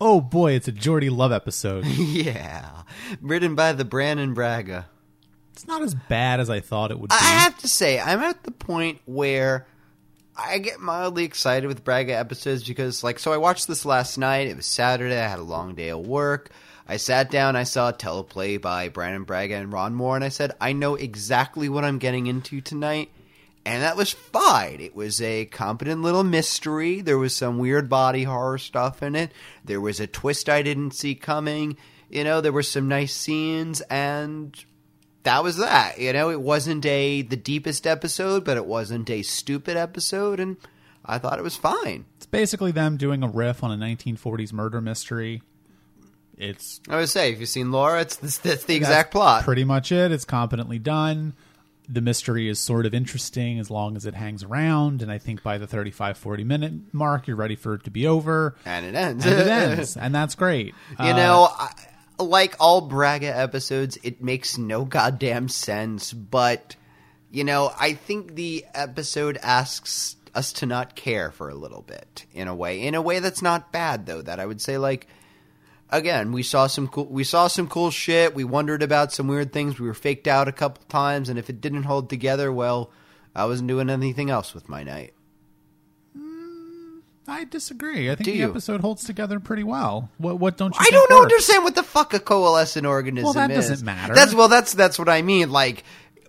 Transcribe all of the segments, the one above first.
oh boy, it's a Geordi Love episode. yeah, written by the Brannon Braga. It's not as bad as I thought it would be. I have to say, I'm at the point where I get mildly excited with Braga episodes because, like, so I watched this last night. It was Saturday. I had a long day of work. I sat down. I saw a teleplay by Brannon Braga and Ron Moore, and I said, I know exactly what I'm getting into tonight. And that was fine. It was a competent little mystery. There was some weird body horror stuff in it. There was a twist I didn't see coming. You know, there were some nice scenes, and that was that. You know, it wasn't a the deepest episode, but it wasn't a stupid episode, and I thought it was fine. It's basically them doing a riff on a 1940s murder mystery. It's I would say, if you've seen Laura, it's that's, that's the exact plot. pretty much it. It's competently done. The mystery is sort of interesting as long as it hangs around, and I think by the 35 40 minute mark, you're ready for it to be over. and it ends. And it ends, and that's great. You Uh, know, I, like all Braga episodes, it makes no goddamn sense, but, you know, I think the episode asks us to not care for a little bit, in a way. In a way that's not bad, though, that I would say, like, again, we saw some cool, we saw some cool shit, we wondered about some weird things, we were faked out a couple times, and if it didn't hold together, well, I wasn't doing anything else with my night. Mm, I disagree. I think Do the you? episode holds together pretty well. What what don't you? I don't works? understand what the fuck a coalescent organism Well, that is. doesn't matter. That's well, that's that's what I mean. Like,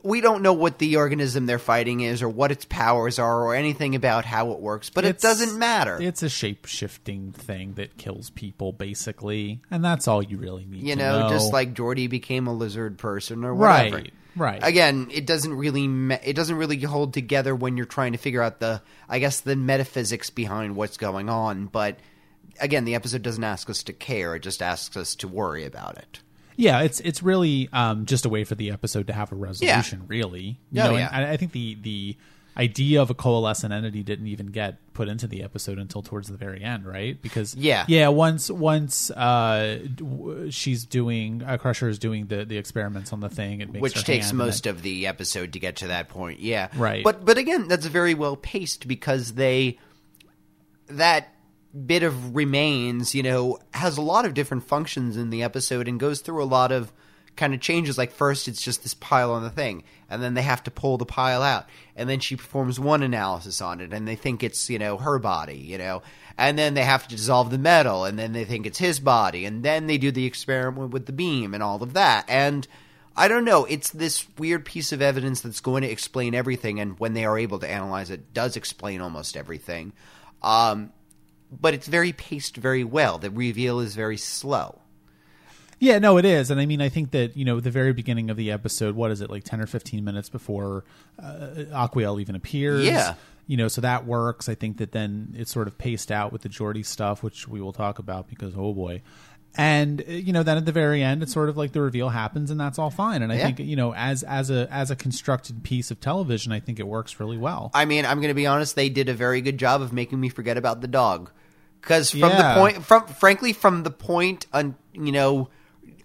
we don't know what the organism they're fighting is, or what its powers are, or anything about how it works. But It's- it doesn't matter. It's a shape shifting thing that kills people, basically, and that's all you really need. you to know, know, just like Geordi became a lizard person, or whatever. right, right. Again, it doesn't really me- it doesn't really hold together when you're trying to figure out the I guess the metaphysics behind what's going on. But again, the episode doesn't ask us to care; it just asks us to worry about it. Yeah, it's it's really um, just a way for the episode to have a resolution. Really, you Oh, know, yeah. I, I think the the idea of a coalescent entity didn't even get put into the episode until towards the very end, right? Because Yeah. yeah, once once uh, w- she's doing uh, Crusher is doing the the experiments on the thing, it makes which her takes hand, and most of the episode to get to that point. Yeah, Right. But but again, that's very well paced because they that bit of remains, you know, has a lot of different functions in the episode and goes through a lot of kind of changes. Like first, it's just this pile on the thing, and then they have to pull the pile out, and then she performs one analysis on it, and they think it's you know her body, you know. And then they have to dissolve the metal, and then they think it's his body, and then they do the experiment with the beam and all of that. And I don't know. It's this weird piece of evidence that's going to explain everything, and when they are able to analyze it, does explain almost everything. Um, but it's very paced very well. The reveal is very slow. Yeah, no, it is, and I mean, I think that you know, the very beginning of the episode, what is it, like ten or fifteen minutes before uh, Aquiel even appears? Yeah. you know, so that works. I think that then it's sort of paced out with the Geordi stuff, which we will talk about because oh boy. And uh, you know, then at the very end, it's sort of like the reveal happens, and that's all fine. And I Yeah. think you know, as as a as a constructed piece of television, I think it works really well. I mean, I'm going to be honest. They did a very good job of making me forget about the dog, because from Yeah. the point, from frankly, from the point, on you know,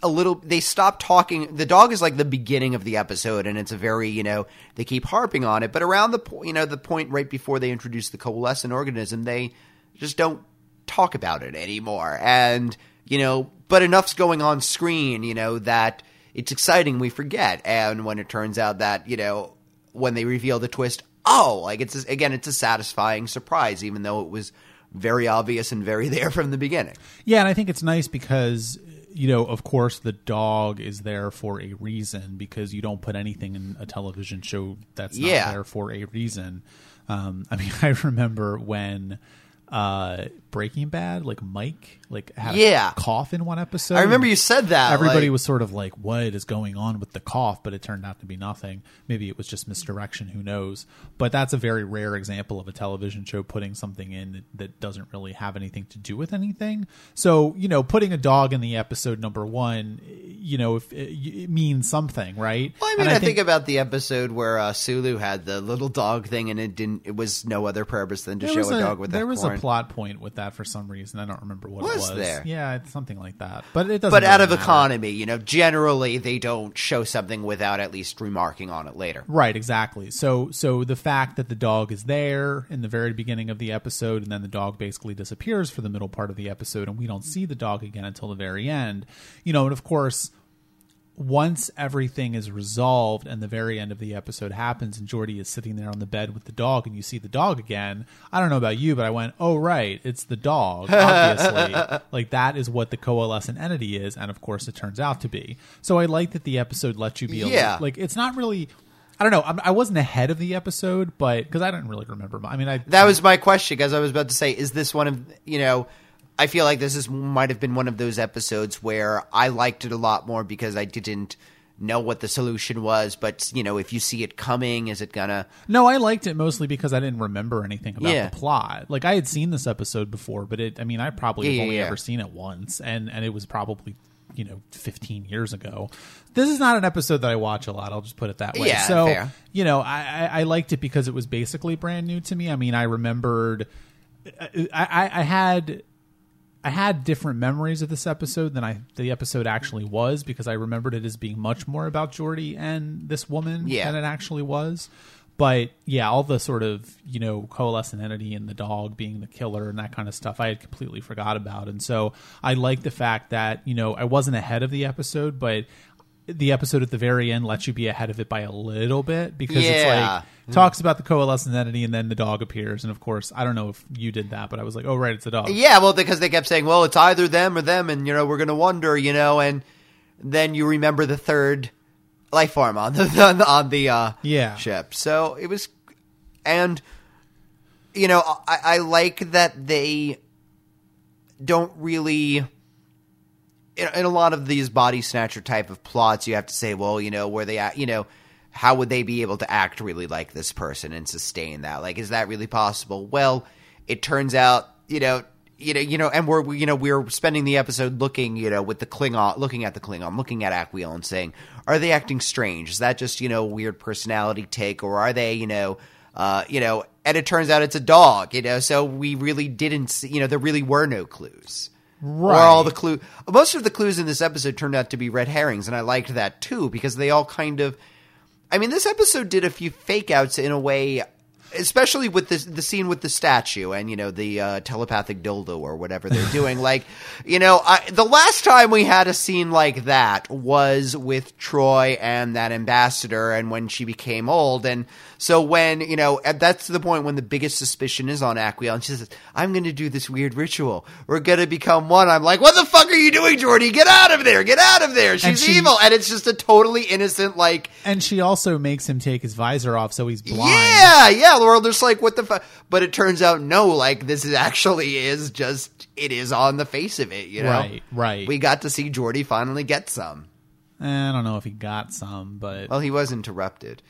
a little, they stop talking. The dog is like the beginning of the episode, and it's a very, you know, they keep harping on it. But around the point, you know, the point right before they introduce the coalescent organism, they just don't talk about it anymore. And you know, but enough's going on screen, you know, that it's exciting. We forget, and when it turns out that you know when they reveal the twist, oh, like it's again, it's a satisfying surprise, even though it was very obvious and very there from the beginning. Yeah, and I think it's nice because you know, of course, the dog is there for a reason because you don't put anything in a television show that's not Yeah. there for a reason. Um, I mean, I remember when uh, Breaking Bad, like Mike, like had Yeah. a cough in one episode. I remember you said that. Everybody like- was sort of like, "What is going on with the cough?" But it turned out to be nothing. Maybe it was just misdirection. Who knows? But that's a very rare example of a television show putting something in that, that doesn't really have anything to do with anything. So you know, putting a dog in the episode number one, you know if it, it means something, right? Well, I mean, And I, think, about the episode where uh, Sulu had the little dog thing, and it didn't. It was no other purpose than to show a, a, dog with there was corn. a plot point with that for some reason. I don't remember what Was it was. there? Yeah, it's something like that. But it doesn't. but out of matter. economy, you know, generally they don't show something without at least remarking on it later. Right, exactly. So so the fact that the dog is there in the very beginning of the episode and then the dog basically disappears for the middle part of the episode and we don't see the dog again until the very end. You know, and of course once everything is resolved and the very end of the episode happens and Geordi is sitting there on the bed with the dog and you see the dog again, I don't know about you, but I went, "Oh right, it's the dog." Obviously. like that is what the coalescent entity is and of course it turns out to be. So I like that the episode lets you be Yeah. like it's not really I don't know. I'm, I wasn't ahead of the episode, but because I didn't really remember. I mean, I That was my question because I was about to say, is this one of you know? I feel like this is might have been one of those episodes where I liked it a lot more because I didn't know what the solution was. But you know, if you see it coming, is it gonna? no, I liked it mostly because I didn't remember anything about Yeah. the plot. Like I had seen this episode before, but it. I mean, I probably Yeah, have only yeah. ever seen it once, and and it was probably you know 15 years ago. This is not an episode that I watch a lot. I'll just put it that way. Yeah, so fair. you know, I, I I liked it because it was basically brand new to me. I mean, I remembered. I, I, I had I had different memories of this episode than I the episode actually was because I remembered it as being much more about Geordi and this woman Yeah. than it actually was. But yeah, all the sort of you know coalescent entity and the dog being the killer and that kind of stuff, I had completely forgot about. And so I like the fact that you know I wasn't ahead of the episode, but the episode at the very end lets you be ahead of it by a little bit because it's like talks about the coalescent entity and then the dog appears and of course I don't know if you did that but I was like oh right it's a dog Yeah, well, because they kept saying, well, it's either them or them, and you know, we're gonna wonder, you know, and then you remember the third life form on the on the, on the uh, Yeah. ship. So it was, and you know, I, I like that they don't really. In, a lot of these body snatcher type of plots, you have to say, well, you know, where they at, you know, how would they be able to act really like this person and sustain that? Like, is that really possible? Well, it turns out, you know, you know, you know, and we're, you know, we're spending the episode looking, you know, with the Klingon, looking at the Klingon, looking at Aquiel and saying, are they acting strange? Is that just, you know, weird personality take, or are they, you know, uh, you know, and it turns out it's a dog, you know, so we really didn't see, you know, there really were no clues. Or all the clue, most of the clues in this episode turned out to be red herrings, and I liked that too because they all kind of. I mean, this episode did a few fake outs in a way, especially with the the scene with the statue and you know the uh, telepathic dildo or whatever they're doing. like, you know, I, the last time we had a scene like that was with Troi and that ambassador, and when she became old, and so when you know and that's the point when the biggest suspicion is on Aquiel, and she says, "I'm going to do this weird ritual. We're going to become one." I'm like, "What the fuck are you doing, Geordi? Get out of there! Get out of there! She's she- evil!" And it's just a totally innocent like. And she also makes him take his visor off so he's blind. Yeah, yeah. The world is like, what the fuck? But it turns out, no, like, this is actually is just, it is on the face of it, you know? Right, right. We got to see Geordi finally get some. Eh, I don't know if he got some, but Well, he was interrupted.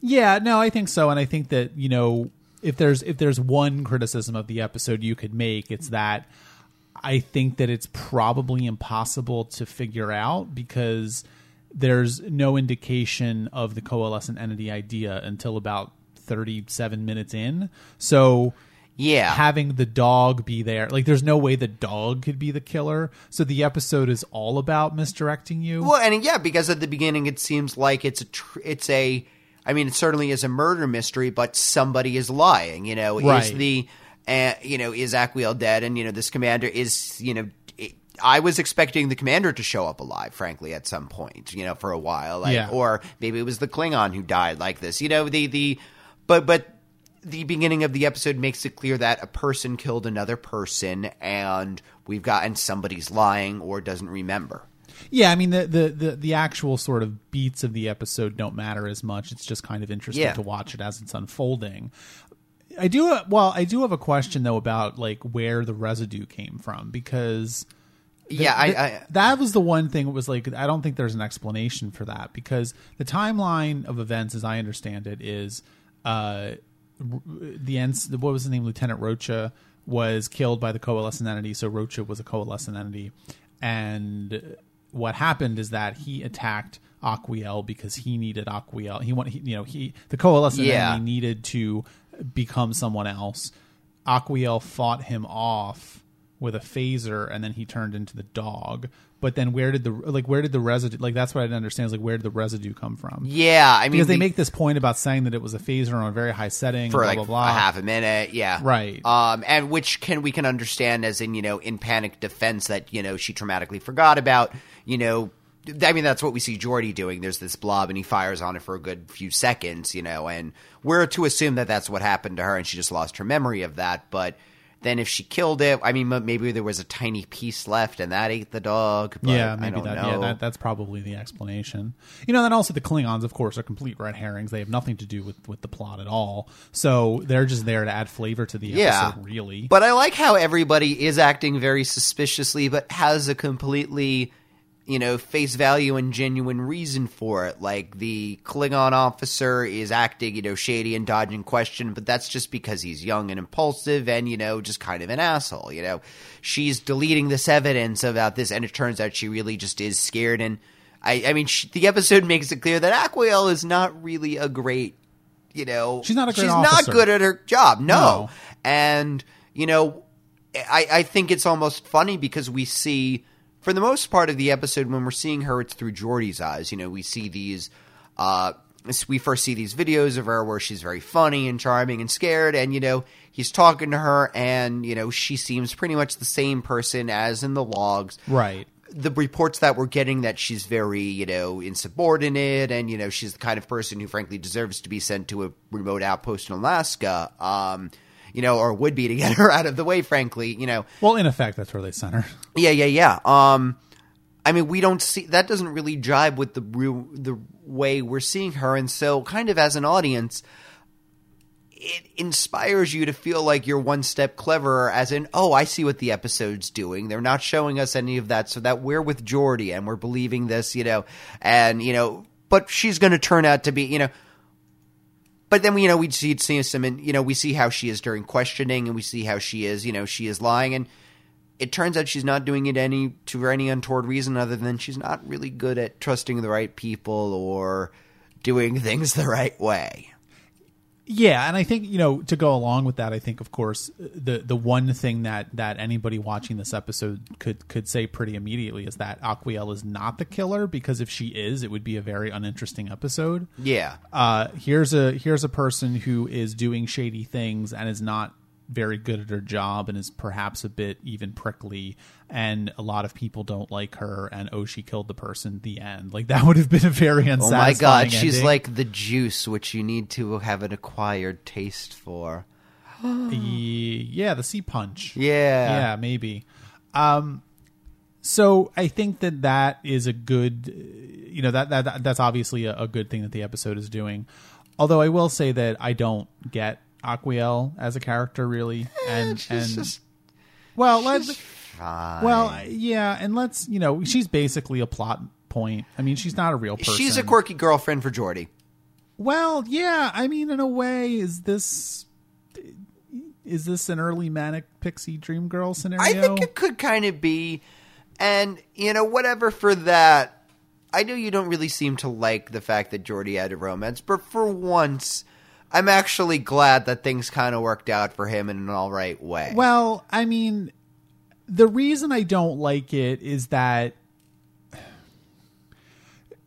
Yeah, no, I think so. And I think that, you know, if there's if there's one criticism of the episode you could make, it's that I think that it's probably impossible to figure out because there's no indication of the coalescent entity idea until about 37 minutes in. So Yeah. having the dog be there, like there's no way the dog could be the killer. So the episode is all about misdirecting you. well, and yeah, because at the beginning it seems like it's a, tr- it's a, I mean, it certainly is a murder mystery, but somebody is lying, you know? Is Right. the, uh, you know, is Aquiel dead? And, you know, this commander is, you know, it, I was expecting the commander to show up alive, frankly, at some point, you know, for a while, like, Yeah. or maybe it was the Klingon who died like this, you know, the the, but but the beginning of the episode makes it clear that a person killed another person, and we've gotten somebody's lying or doesn't remember. Yeah, I mean the, the the the actual sort of beats of the episode don't matter as much. It's just kind of interesting Yeah. to watch it as it's unfolding. I do well, I do have a question though about like where the residue came from because yeah, I, I that was the one thing. It was like I don't think there's an explanation for that because the timeline of events, as I understand it, is uh, the ends. What was the name? Lieutenant Rocha was killed by the coalescent entity. So Rocha was a coalescent entity, and what happened is that he attacked Aquiel because he needed Aquiel. He wanted, you know, he the coalescent Yeah. enemy needed to become someone else. Aquiel fought him off with a phaser, and then he turned into the dog. But then where did the like where did the residue like that's what I didn't understand is like where did the residue come from? Yeah, I mean, because they the- make this point about saying that it was a phaser on a very high setting, for blah like blah blah. a half a minute, yeah, Right. Um, and which can we can understand as in you know in panic defense that you know she traumatically forgot about. You know, I mean that's what we see Geordi doing. There's this blob and he fires on it for a good few seconds. You know, and we're to assume that that's what happened to her and she just lost her memory of that. But then if she killed it, I mean maybe there was a tiny piece left and that ate the dog. But yeah, I maybe don't that. know. Yeah, that, that's probably the explanation. You know, then also the Klingons, of course, are complete red herrings. They have nothing to do with with the plot at all. So they're just there to add flavor to the Yeah. episode. Really, But I like how everybody is acting very suspiciously, but has a completely, you know, face value and genuine reason for it. Like the Klingon officer is acting, you know, shady and dodging question, but that's just because he's young and impulsive and, you know, just kind of an asshole, you know. She's deleting this evidence about this, and it turns out she really just is scared. And I, I mean, she, the episode makes it clear that Aquiel is not really a great you know She's not a great she's officer. not good at her job no. No. and you know I, I think it's almost funny because we see for the most part of the episode when we're seeing her it's through Geordi's eyes. You know we see these uh we first see these videos of her where she's very funny and charming and scared and you know he's talking to her and you know she seems pretty much the same person as in the logs. Right? the reports that we're getting that she's very, you know, insubordinate and, you know, she's the kind of person who frankly deserves to be sent to a remote outpost in Alaska, um, you know, or would be to get her out of the way, frankly, you know. Well, in effect, that's where they sent her. Yeah, yeah, yeah. Um, I mean, we don't see that doesn't really jibe with the real, the way we're seeing her, and so kind of as an audience, it inspires you to feel like you're one step cleverer. As in, oh, I see what the episode's doing. They're not showing us any of that, so that we're with Geordi and we're believing this, you know, and you know, but she's going to turn out to be, you know. But then we, you know, we see see some, and you know, we see how she is during questioning, and we see how she is, you know, she is lying, and it turns out she's not doing it any to any untoward reason other than she's not really good at trusting the right people or doing things the right way. Yeah, and I think you know to go along with that, I think of course the the one thing that that anybody watching this episode could could say pretty immediately is that Aquiel is not the killer because if she is, it would be a very uninteresting episode. Yeah. Uh, here's a here's a person who is doing shady things and is not very good at her job and is perhaps a bit even prickly and a lot of people don't like her and oh she killed the person at the end. Like that would have been a very unsatisfying Oh my god, she's like the juice which you need to have an acquired taste for. Yeah the sea punch. Yeah. yeah maybe. Um so i think that that is a good you know that that that's obviously a, a good thing that the episode is doing. Although i will say that i don't get aquiel as a character really eh, and She's and just well let's fine. well yeah and let's you know she's basically a plot point i mean she's not a real person she's a quirky girlfriend for Geordi. well yeah i mean in a way is this is this an early manic pixie dream girl scenario I think it could kind of be, and you know, whatever for that. I know you don't really seem to like the fact that Geordi had a romance, but for once, I'm actually glad that things kind of worked out for him in an all right way. Well, I mean, the reason I don't like it is that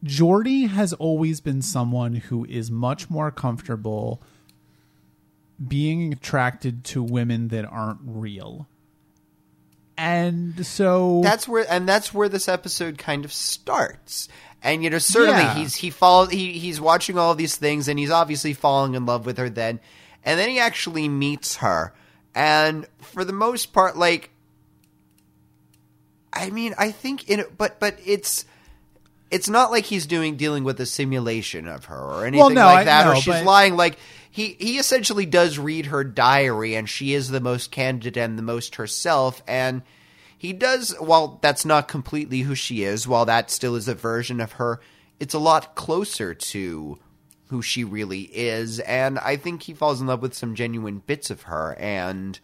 Geordi has always been someone who is much more comfortable being attracted to women that aren't real. And so that's where, and that's where this episode kind of starts. And you know, certainly Yeah. he's he follow he he's watching all these things, and he's obviously falling in love with her. Then, and then he actually meets her, and for the most part, like, I mean, I think in but but it's it's not like he's doing dealing with a simulation of her or anything no, like I- that, no, or she's but- lying. Like he he essentially does read her diary, and she is the most candid and the most herself, and he does. While that's not completely who she is, while that still is a version of her, it's a lot closer to who she really is, and I think he falls in love with some genuine bits of her, and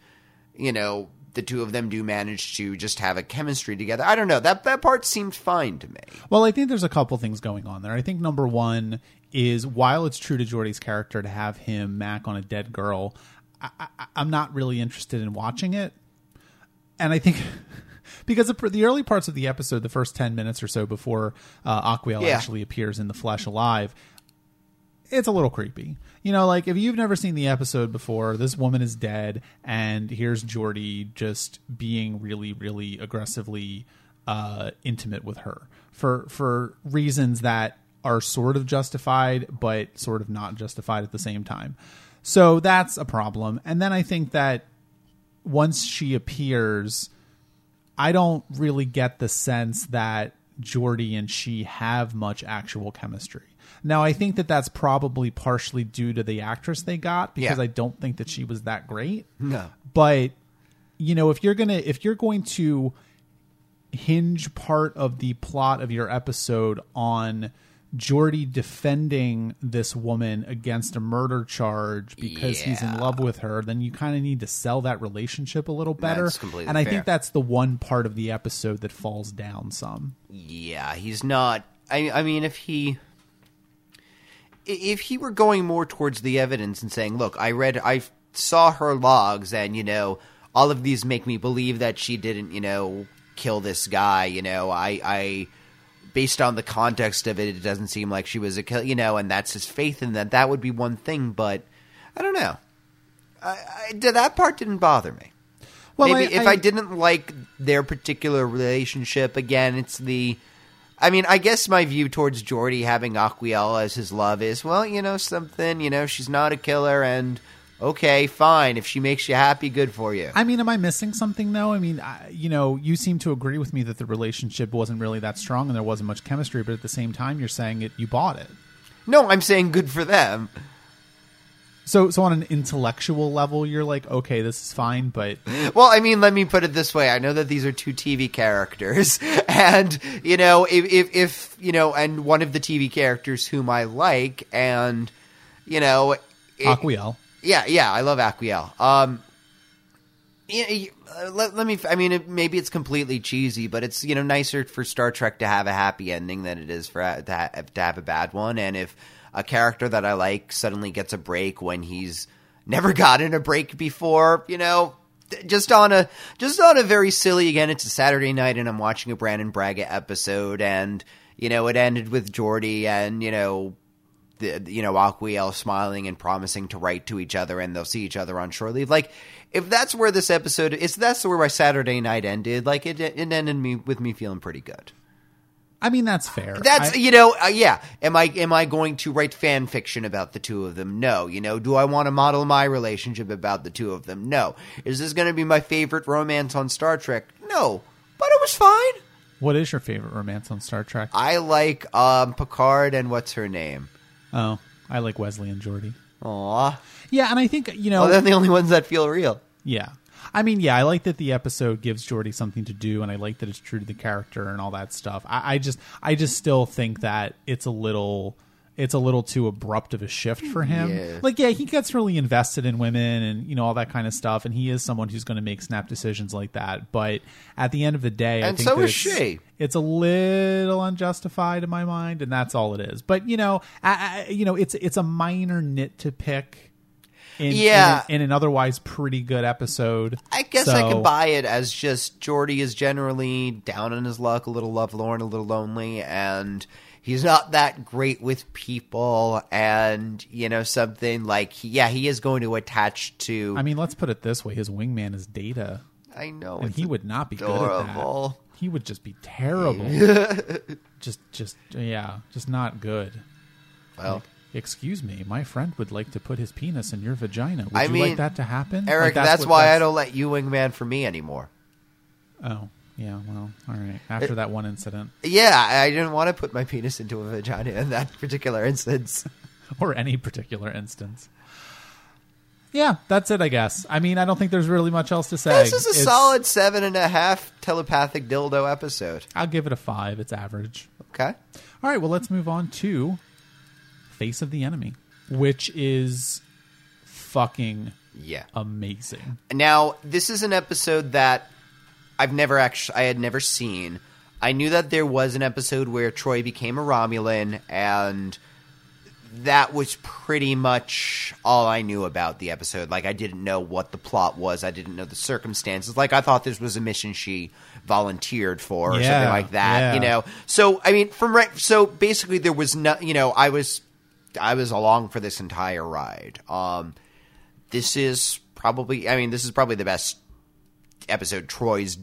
you know the two of them do manage to just have a chemistry together. I don't know. That that part seemed fine to me. Well, I think there's a couple things going on there. I think number one is while it's true to Geordi's character to have him mac on a dead girl, I, I'm not really interested in watching it. And I think because the, the early parts of the episode, the first 10 minutes or so before uh, Aquiel Yeah. actually appears in the flesh alive, it's a little creepy. You know, like if you've never seen the episode before, this woman is dead, and here's Geordi just being really, really aggressively uh, intimate with her for for reasons that are sort of justified, but sort of not justified at the same time. So that's a problem. And then I think that once she appears, I don't really get the sense that Geordi and she have much actual chemistry. Now, I think that that's probably partially due to the actress they got because Yeah. I don't think that she was that great. No. But you know, if you're gonna if you're going to hinge part of the plot of your episode on Geordi defending this woman against a murder charge because he's in love with her, then you kind of need to sell that relationship a little better. And I fair. think that's the one part of the episode that falls down some. Yeah, he's not. I, I mean, if he if he were going more towards the evidence and saying, "Look, I read, I saw her logs, and you know, all of these make me believe that she didn't, you know, kill this guy. You know, I, I, based on the context of it, it doesn't seem like she was a kill. You know, and that's his faith in that. That would be one thing, but I don't know. I, I, that part didn't bother me. Well, Maybe I- if I- I, didn't like their particular relationship, again, it's the. I mean, I guess my view towards Geordi having Aquiel as his love is, well, you know, something, you know, she's not a killer, and okay, fine. If she makes you happy, good for you. I mean, am I missing something though? I mean, I, you know, you seem to agree with me that the relationship wasn't really that strong and there wasn't much chemistry, but at the same time, you're saying it, you bought it. no, I'm saying good for them. So, so on an intellectual level, you're like, okay, this is fine, but Well, I mean, let me put it this way. I know that these are two TV characters, and you know, if if, if you know, and one of the TV characters whom I like, and you know, it- Aquiel. Yeah, yeah, I love Aquiel. Um, you- uh, let, let me. I mean, it, maybe it's completely cheesy, but it's you know nicer for Star Trek to have a happy ending than it is for uh, to, ha- to have a bad one. And if a character that I like suddenly gets a break when he's never gotten a break before, you know, just on a just on a very silly again. It's a Saturday night, and I'm watching a Brannon Braga episode, and you know, it ended with Geordi and you know the you know Aquiel smiling and promising to write to each other, and they'll see each other on shore leave. Like if that's where this episode is, that's where my Saturday night ended. Like it, it ended me with me feeling pretty good. I mean, that's fair. That's I- you know uh, yeah. Am I am I going to write fan fiction about the two of them? No. You know, do I want to model my relationship about the two of them? No. Is this going to be my favorite romance on Star Trek? No. But it was fine. what is your favorite romance on Star Trek? I like um, Picard and what's her name? Oh, I like Wesley and Geordi. Aw. Yeah, and I think you know, Oh, they're the only ones that feel real. yeah. I mean, yeah, I like that the episode gives Geordi something to do, and I like that it's true to the character and all that stuff. I, I just, I just still think that it's a little, it's a little too abrupt of a shift for him. Yeah. Like, yeah, he gets really invested in women and you know all that kind of stuff, and he is someone who's going to make snap decisions like that. But at the end of the day, I And think so is it's- she. It's a little unjustified in my mind, and that's all it is. But you know, I, I, you know, it's it's a minor nit to pick. In, Yeah. in, in an otherwise pretty good episode. I guess I So- could buy it as just Geordi is generally down on his luck, a little lovelorn, a little lonely, and he's not that great with people. And you know, something like yeah, he is going to attach to. I mean, let's put it this way: his wingman is Data, I know, and he would not be good at adorable. that. He would just be terrible. just, just, yeah, just not good. Well, Excuse me, my friend would like to put his penis in your vagina. Would I you mean, like that to happen, Eric, Like, that's, what- why I don't let you wingman for me anymore. Oh, yeah. Well, all right. After that one incident, Yeah, I didn't want to put my penis into a vagina in that particular instance. or any particular instance. Yeah, that's it. I guess. I mean, I don't think there's really much else to say. This is a It's- solid seven and a half telepathic dildo episode. I'll give it a five. It's average. Okay. All right, well, let's move on to Face of the Enemy, which is fucking Yeah. amazing. Now, this is an episode that I've never actually I had never seen. I knew that there was an episode where Troi became a Romulan and that was pretty much all I knew about the episode. Like I didn't know what the plot was. I didn't know the circumstances. Like I thought this was a mission she volunteered for or Yeah, something like that, yeah. you know. So, I mean, from right so basically there was no, you know, I was I was along for this entire ride. Um this is probably I mean, this is probably the best episode Troi's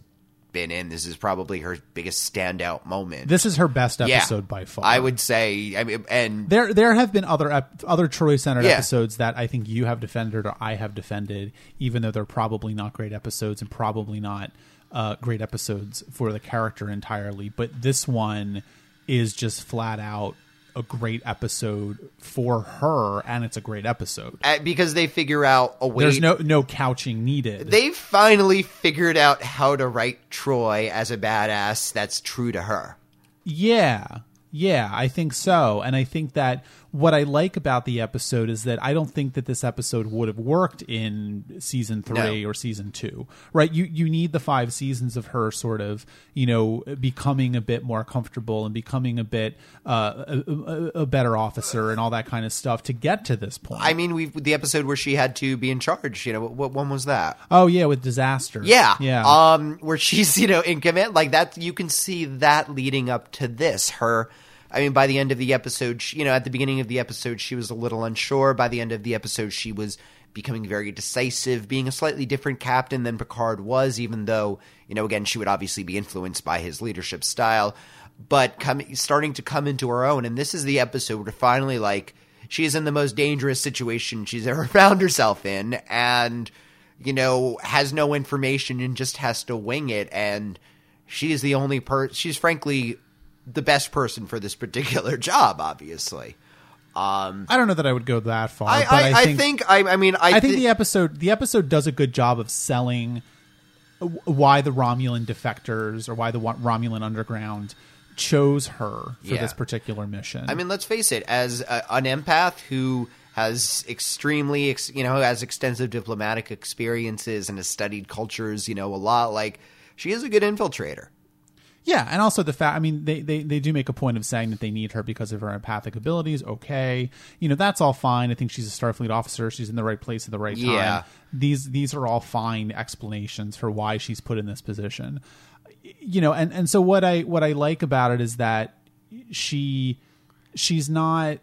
been in. This is probably her biggest standout moment. This is her best Yeah. episode by far. I would say I mean and There, there have been other ep- other Troi centered Yeah. episodes that I think you have defended or I have defended, even though they're probably not great episodes and probably not uh, great episodes for the character entirely. But this one is just flat out a great episode for her, and it's a great episode. uh, because they figure out a way There's no no couching needed. they finally figured out how to write Troi as a badass that's true to her. Yeah. Yeah, I think so. And I think that what I like about the episode is that I don't think that this episode would have worked in season three No. or season two. Right? You you need the five seasons of her sort of, you know, becoming a bit more comfortable and becoming a bit uh, a, a, better officer and all that kind of stuff to get to this point. I mean, we the episode where she had to be in charge. You know, what, what one was that? oh yeah, with disaster. Yeah, Yeah. Um, where she's you know in command like that. You can see that leading up to this. Her, I mean, by the end of the episode, she, you know, at the beginning of the episode, she was a little unsure. By the end of the episode, she was becoming very decisive, being a slightly different captain than Picard was. Even though you know, again, she would obviously be influenced by his leadership style, but coming starting to come into her own. And this is the episode where finally, like, she is in the most dangerous situation she's ever found herself in, and you know, has no information and just has to wing it. And she is the only person, She's frankly the best person for this particular job. Obviously, um, I don't know that I would go that far. I, but I, I, think, think, I, I mean, I, I think thi- the episode the episode does a good job of selling why the Romulan defectors or why the Romulan underground chose her for Yeah. this particular mission. I mean, let's face it, as a, an empath who has extremely, ex, you know, has extensive diplomatic experiences and has studied cultures, you know, a lot. Like, she is a good infiltrator. Yeah, and also the fact I mean they, they they do make a point of saying that they need her because of her empathic abilities. Okay, you know that's all fine. I think she's a Starfleet officer. She's in the right place at the right time. Yeah. These these are all fine explanations for why she's put in this position. you know and and so what i what i like about it is that she she's not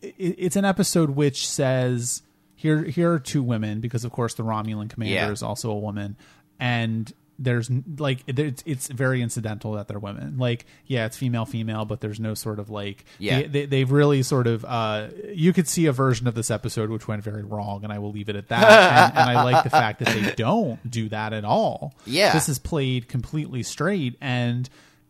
it's an episode which says here here are two women because of course the romulan commander Yeah. is also a woman and there's like it's, it's very incidental that they're women like yeah it's female female but there's no sort of like Yeah. they, they, they've really sort of uh you could see a version of this episode which went very wrong and i will leave it at that and, and i like the fact that they don't do that at all Yeah. this is played completely straight and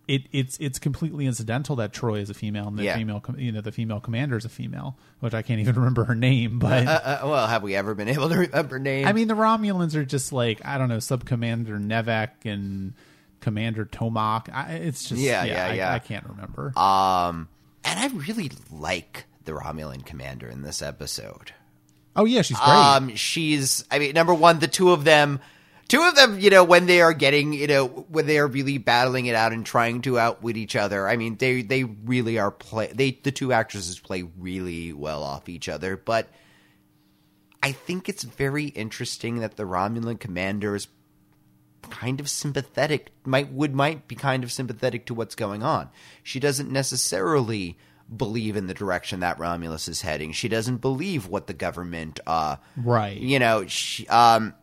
it, it's it's completely incidental that Troi is a female and the Yeah. female com- you know the female commander is a female, which I can't even remember her name. But Uh, well, have we ever been able to remember names? I mean, the Romulans are just like I don't know, Sub Commander N'Vek and Commander Tomak. I, it's just Yeah, yeah, yeah, I, yeah. I can't remember. um, and I really like the Romulan commander in this episode. oh yeah, she's great. Um, she's, I mean, number one, the two of them, two of them, you know, when they are getting, you know, when they are really battling it out and trying to outwit each other. I mean, they they really are play. They the two actresses play really well off each other, but I think it's very interesting that the Romulan commander is kind of sympathetic might would might be kind of sympathetic to what's going on. She doesn't necessarily believe in the direction that Romulus is heading. She doesn't believe what the government uh Right. You know, she um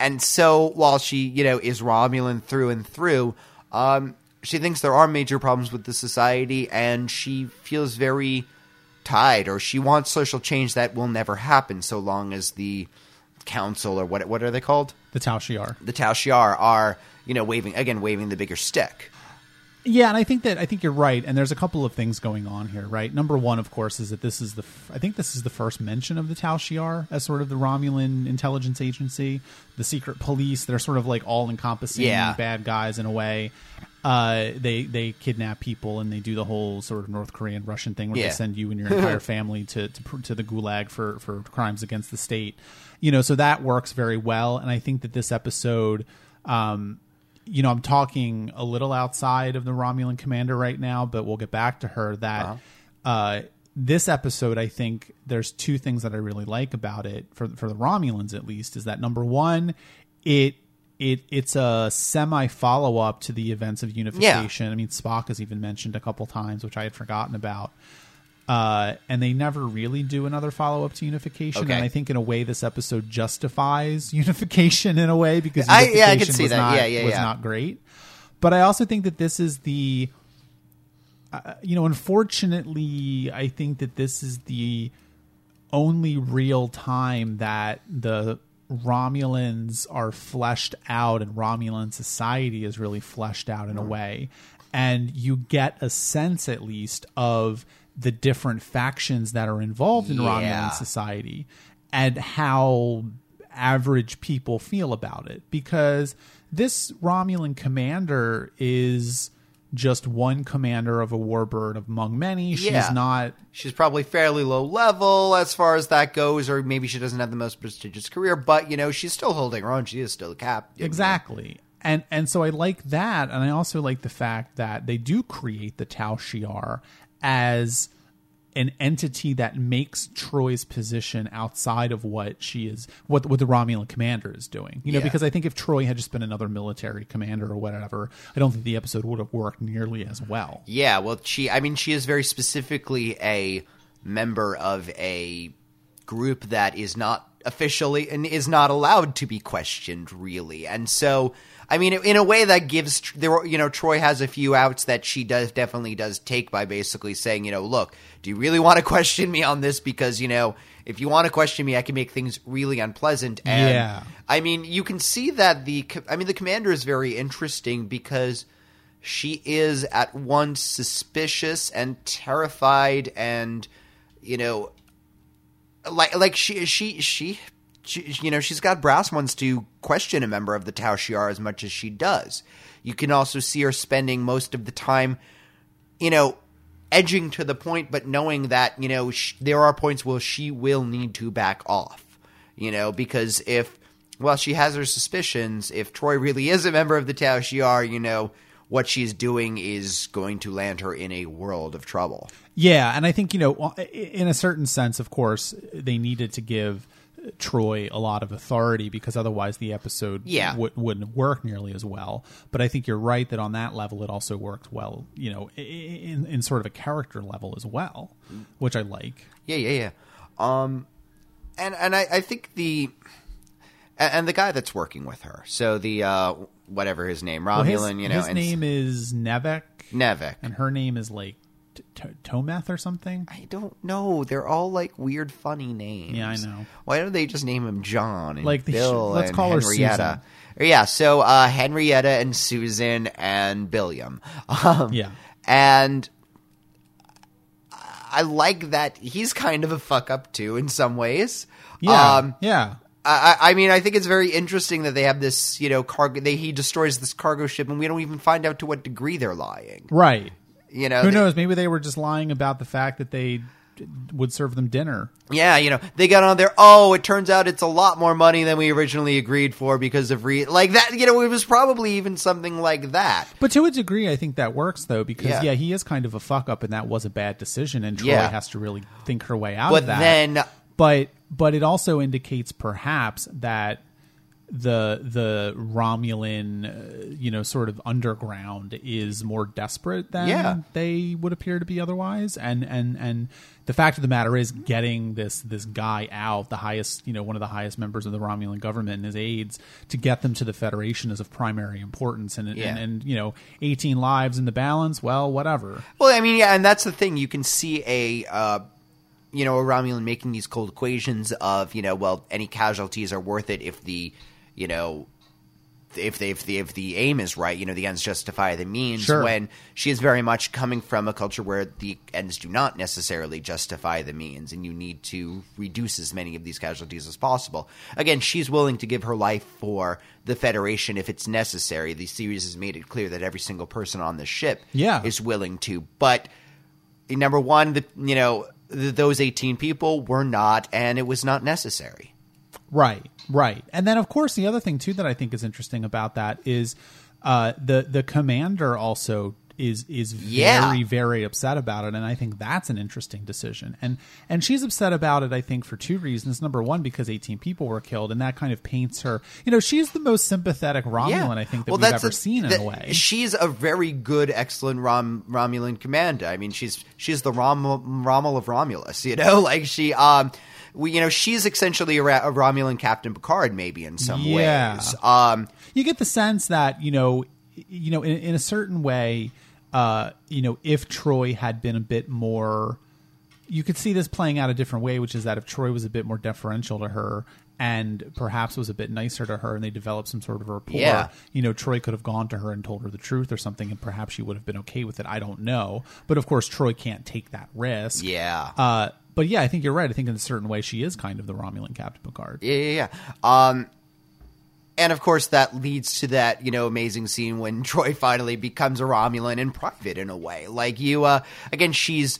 and so while she, you know, is Romulan through and through, um she thinks there are major problems with the society and she feels very tied or she wants social change that will never happen so long as the council or what what are they called? the Tal Shiar. the Tal Shiar are, you know, waving again, waving the bigger stick. Yeah, and I think that I think you're right. And there's a couple of things going on here, right? Number one, of course, is that this is the f- I think this is the first mention of the Tal Shiar as sort of the Romulan intelligence agency, the secret police. They're sort of like all encompassing Yeah. bad guys in a way. uh, they they kidnap people and they do the whole sort of North Korean Russian thing where Yeah. they send you and your entire family to, to to the gulag for for crimes against the state. You know, so that works very well, and I think that this episode. Um, you know, I'm talking a little outside of the Romulan commander right now, but we'll get back to her. That uh, this episode, I think there's two things that I really like about it for for the Romulans at least is that number one, it it it's a semi follow up to the events of unification. I mean, Spock is even mentioned a couple times, which I had forgotten about. Uh, and they never really do another follow up to unification. Okay. And I think in a way this episode justifies unification in a way because I- yeah, I unification see was that. not, Yeah, yeah, was yeah. not great. But I also think that this is the uh, you know, unfortunately, I think that this is the only real time that the Romulans are fleshed out and Romulan society is really fleshed out in a way. And you get a sense, at least, of the different factions that are involved in Yeah. Romulan society and how average people feel about it. Because this Romulan commander is just one commander of a warbird among many. She's Yeah. not She's probably fairly low level as far as that goes, or maybe she doesn't have the most prestigious career, but you know she's still holding her own. She is still a cap. exactly. And and so I like that, and I also like the fact that they do create the Tal Shiar as an entity that makes Troi's position outside of what she is, what what the Romulan commander is doing. You know, Yeah. because I think if Troy had just been another military commander or whatever, I don't think the episode would have worked nearly as well. Yeah, well, she. I mean, she is very specifically a member of a group that is not officially and is not allowed to be questioned, really. And so, I mean, in a way, that gives there. You know, Troi has a few outs that she does definitely does take by basically saying, you know, look, do you really want to question me on this? Because you know, if you want to question me, I can make things really unpleasant. And Yeah. I mean, you can see that the. I mean, the commander is very interesting because she is at once suspicious and terrified and you know like like she she she, she you know she's got brass ones to question a member of the Tal Shiar as much as she does. You can also see her spending most of the time you know edging to the point but knowing that you know sh- there are points where she will need to back off you know because if well she has her suspicions if troi really is a member of the tal shiar you know what she's doing is going to land her in a world of trouble Yeah, and I think you know, in a certain sense, of course, they needed to give Troi a lot of authority because otherwise the episode Yeah. would, wouldn't work nearly as well. But I think you're right that on that level, it also worked well. You know, in in sort of a character level as well, which I like. Yeah, yeah, yeah. Um, and and I, I think the and, the guy that's working with her, so the uh, whatever his name, Well, Romulan, his, you know, his name is N'Vek, Nevik. and her name is like T- T- or something. I don't know. They're all like weird, funny names. Yeah, I know. Why don't they just name him John and Like Bill should- let's and call her Henrietta? Yeah, so uh, Henrietta and Susan and Billiam. Um, Yeah. and I like that he's kind of a fuck up too in some ways. Yeah, Um, yeah. I, I I mean, I think it's very interesting that they have this, you know, cargo. They, he destroys this cargo ship, and we don't even find out to what degree they're lying. Right. You know, Who they- knows? Maybe they were just lying about the fact that they would serve them dinner. Yeah, you know, they got on there. Oh, it turns out it's a lot more money than we originally agreed for because of re like that. You know, it was probably even something like that. But to a degree, I think that works though, because Yeah. yeah, he is kind of a fuck up, and that was a bad decision, and Troi Yeah. has to really think her way out But of that. then, but but it also indicates perhaps that the the Romulan, uh, you know, sort of underground is more desperate than Yeah. they would appear to be otherwise, and and and the fact of the matter is, getting this this guy out, the highest, you know, one of the highest members of the Romulan government and his aides, to get them to the Federation is of primary importance, and Yeah. and, and you know, eighteen lives in the balance, well, whatever. well, I mean, yeah, and that's the thing. You can see a, uh, you know, a Romulan making these cold equations of, you know, well, any casualties are worth it if the, you know, if they, if the if the aim is right, you know, the ends justify the means. Sure. When she is very much coming from a culture where the ends do not necessarily justify the means, and you need to reduce as many of these casualties as possible. Again, she's willing to give her life for the Federation if it's necessary. The series has made it clear that every single person on the ship Yeah. is willing to, but number one, the, you know, th- those 18 people were not, and it was not necessary. Right, right. And then of course the other thing too that I think is interesting about that is uh, the the commander also is is Yeah. very very upset about it and I think that's an interesting decision. And and she's upset about it I think for two reasons. Number one because 18 people were killed and that kind of paints her. You know, she's the most sympathetic Romulan I think that we've ever seen in a way. She's a very good, excellent Rom, Romulan commander. I mean, she's she's the Rom, Rommel of Romulus. You know, like she, um, we, you know, she's essentially a, Ra- a Romulan Captain Picard, maybe in some Yeah. ways. Um, you get the sense that you know you know in, in a certain way uh you know if troi had been a bit more you could see this playing out a different way which is that if troi was a bit more deferential to her and perhaps was a bit nicer to her and they developed some sort of rapport Yeah. you know troi could have gone to her and told her the truth or something and perhaps she would have been okay with it i don't know but of course troi can't take that risk yeah. uh but yeah i think you're right i think in a certain way she is kind of the romulan captain picard Yeah, yeah, yeah. Um, and of course, that leads to that you know amazing scene when Troi finally becomes a Romulan in private, in a way. Like you, uh, again, she's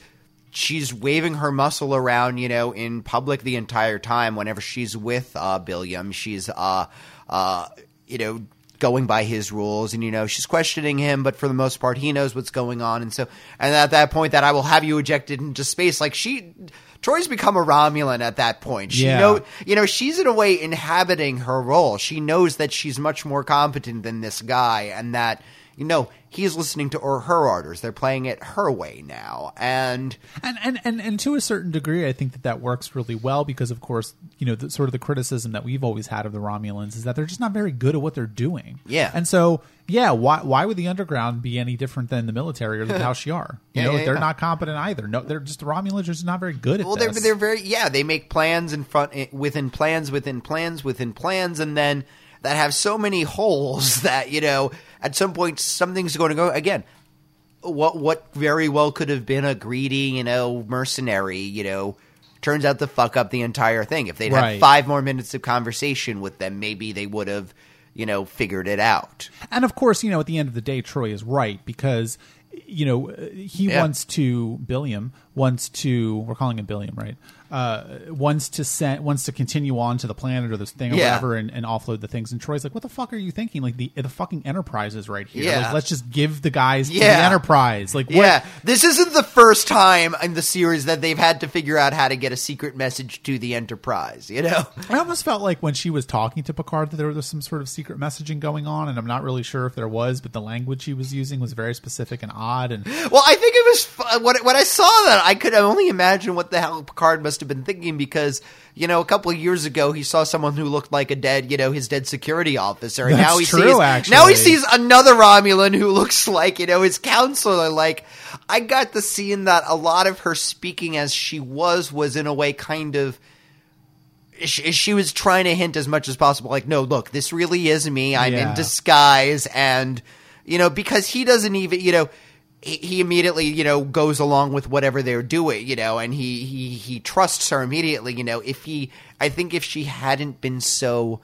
she's waving her muscle around, you know, in public the entire time. Whenever she's with uh, Billiam, she's uh, uh, you know. Going by his rules, and you know she's questioning him, but for the most part, he knows what's going on, and so, and at that point, that I will have you ejected into space. Like she, Troi's become a Romulan at that point. She Yeah. know, you know, she's in a way inhabiting her role. She knows that she's much more competent than this guy, and that you know he's listening to her, her orders. They're playing it her way now, and and, and and and to a certain degree, I think that that works really well because, of course, you know, the, sort of the criticism that we've always had of the Romulans is that they're just not very good at what they're doing. Yeah. and so yeah, why why would the underground be any different than the military or the Shiar? You Yeah, know, yeah, they're yeah. not competent either. No, they're just the Romulans are just not very good at well, they're they're very yeah. They make plans in front eh, within plans within plans within plans, and then that have so many holes that you know at some point something's going to go again. What what very well could have been a greedy you know mercenary you know turns out to fuck up the entire thing. If they'd Right. had five more minutes of conversation with them, maybe they would have you know figured it out. And of course, you know, at the end of the day, Troi is right because you know he Yeah. wants to Billiam wants to we're calling him Billiam, right? Uh, wants to send wants to continue on to the planet or this thing or Yeah. whatever and, and offload the things. And Troi's like, "What the fuck are you thinking? Like the the fucking Enterprise is right here. Yeah. Like, let's just give the guys to the Enterprise. Like, what? Yeah, this isn't the first time in the series that they've had to figure out how to get a secret message to the Enterprise. You know, I almost felt like when she was talking to Picard that there was some sort of secret messaging going on, and I'm not really sure if there was, but the language she was using was very specific and odd. And Well, I think it was when when I saw that, I could only imagine what the hell Picard must have been thinking because you know a couple of years ago he saw someone who looked like a dead you know his dead security officer, and That's now he true, sees actually. now he sees another Romulan who looks like you know his counselor. Like I got the scene that a lot of her speaking as she was was in a way kind of she, she was trying to hint as much as possible like no look this really is me i'm Yeah. in disguise and you know because he doesn't even you know he, immediately you know goes along with whatever they're doing you know and he he he trusts her immediately you know if he i think if she hadn't been so